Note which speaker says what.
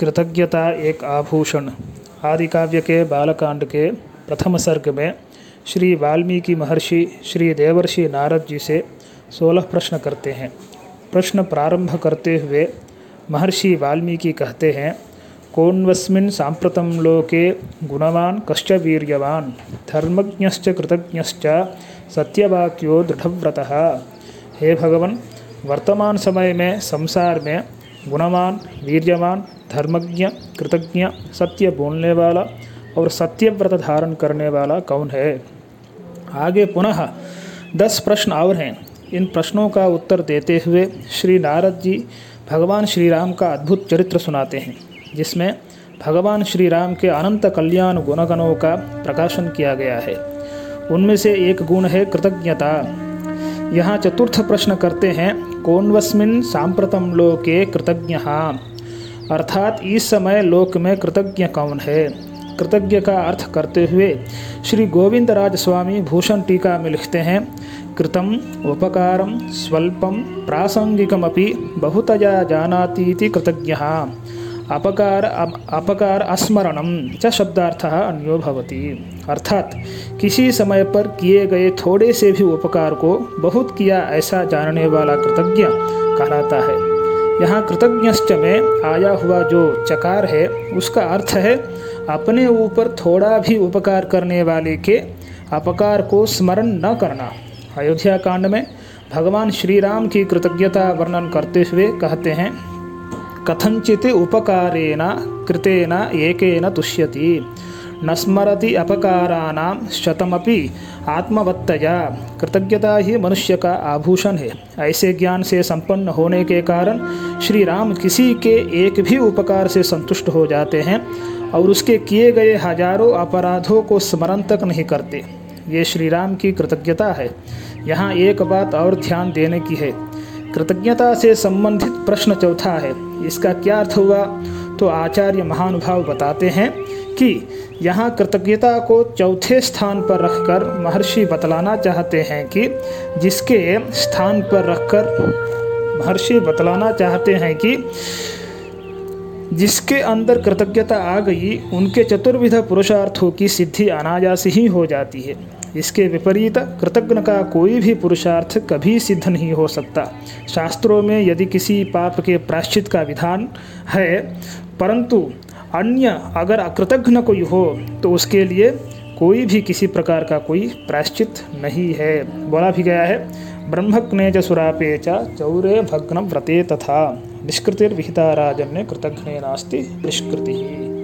Speaker 1: कृतज्ञता एक आभूषण। आदि काव्य के बालकांड के प्रथम सर्ग में श्री वाल्मीकि महर्षि, श्री देवर्षि नारद जी से सोलह प्रश्न करते हैं। प्रश्न प्रारंभ करते हुए महर्षि वाल्मीकि कहते हैं, कौन्वस्मिन् साम्प्रतं लोके गुणवान कश्च वीर्यवान, धर्मज्ञश्च कृतज्ञश्च सत्यवाक्यो दृढ़व्रत। हे भगवान, वर्तमान समय में संसार में गुणवान, वीर्यवान, धर्मज्ञ, कृतज्ञ, सत्य बोलने वाला और सत्यव्रत धारण करने वाला कौन है? आगे पुनः दस प्रश्न और हैं। इन प्रश्नों का उत्तर देते हुए श्री नारद जी भगवान श्री राम का अद्भुत चरित्र सुनाते हैं, जिसमें भगवान श्री राम के अनंत कल्याण गुणगणों का प्रकाशन किया गया है। उनमें से एक गुण है कृतज्ञता। यहाँ चतुर्थ प्रश्न करते हैं कौनवस्मिन सांप्रतम लोके कृतज्ञ। अर्थात इस समय लोक में कृतज्ञ कौन है? कृतज्ञ का अर्थ करते हुए श्री गोविंद राज स्वामी भूषण टीका में लिखते हैं, कृतम, उपकारम, स्वल्पम, प्रासंगिकमपि बहुतया जानातीति कृतज्ञ। अपकार अपकार अस्मरणम च शब्दार्थ अन्यो भवति। अर्थात, किसी समय पर किए गए थोड़े से भी उपकार को बहुत किया ऐसा जानने वाला कृतज्ञ कहलाता है। यहाँ कृतज्ञश्च में आया हुआ जो चकार है, उसका अर्थ है, अपने ऊपर थोड़ा भी उपकार करने वाले के अपकार को स्मरण न करना। अयोध्या कांड में भगवान श्री राम की कृतज्ञता वर्णन करते हुए कहते हैं कथंचित उपकारेण, कृतेन एकेन तुष्यति। न स्मरति अपकाराणां शतमपि आत्मवत्तया। कृतज्ञता ही मनुष्य का आभूषण है। ऐसे ज्ञान से संपन्न होने के कारण श्री राम किसी के एक भी उपकार से संतुष्ट हो जाते हैं और उसके किए गए हज़ारों अपराधों को स्मरण तक नहीं करते। ये श्री राम की कृतज्ञता है। यहाँ एक बात और ध्यान देने की है। कृतज्ञता से संबंधित प्रश्न चौथा है। इसका क्या अर्थ हुआ? तो आचार्य महानुभाव बताते हैं कि यहाँ कृतज्ञता को चौथे स्थान पर रखकर महर्षि बतलाना चाहते हैं कि जिसके स्थान पर रखकर महर्षि बतलाना चाहते हैं कि जिसके अंदर कृतज्ञता आ गई, उनके चतुर्विध पुरुषार्थों की सिद्धि अनायास ही हो जाती है। इसके विपरीत, कृतज्ञ का कोई भी पुरुषार्थ कभी सिद्ध नहीं हो सकता। शास्त्रों में यदि किसी पाप के प्राश्चित का विधान है, परंतु अन्य अगर अकृतज्ञ कोई हो तो उसके लिए कोई भी किसी प्रकार का कोई प्राश्चित नहीं है। बोला भी गया है ब्रह्मज्ञे च सुरापे च चौरे भग्न व्रते तथा। निष्कृतिर्विहिता राजन्य कृतघ्ने नास्ति निष्कृति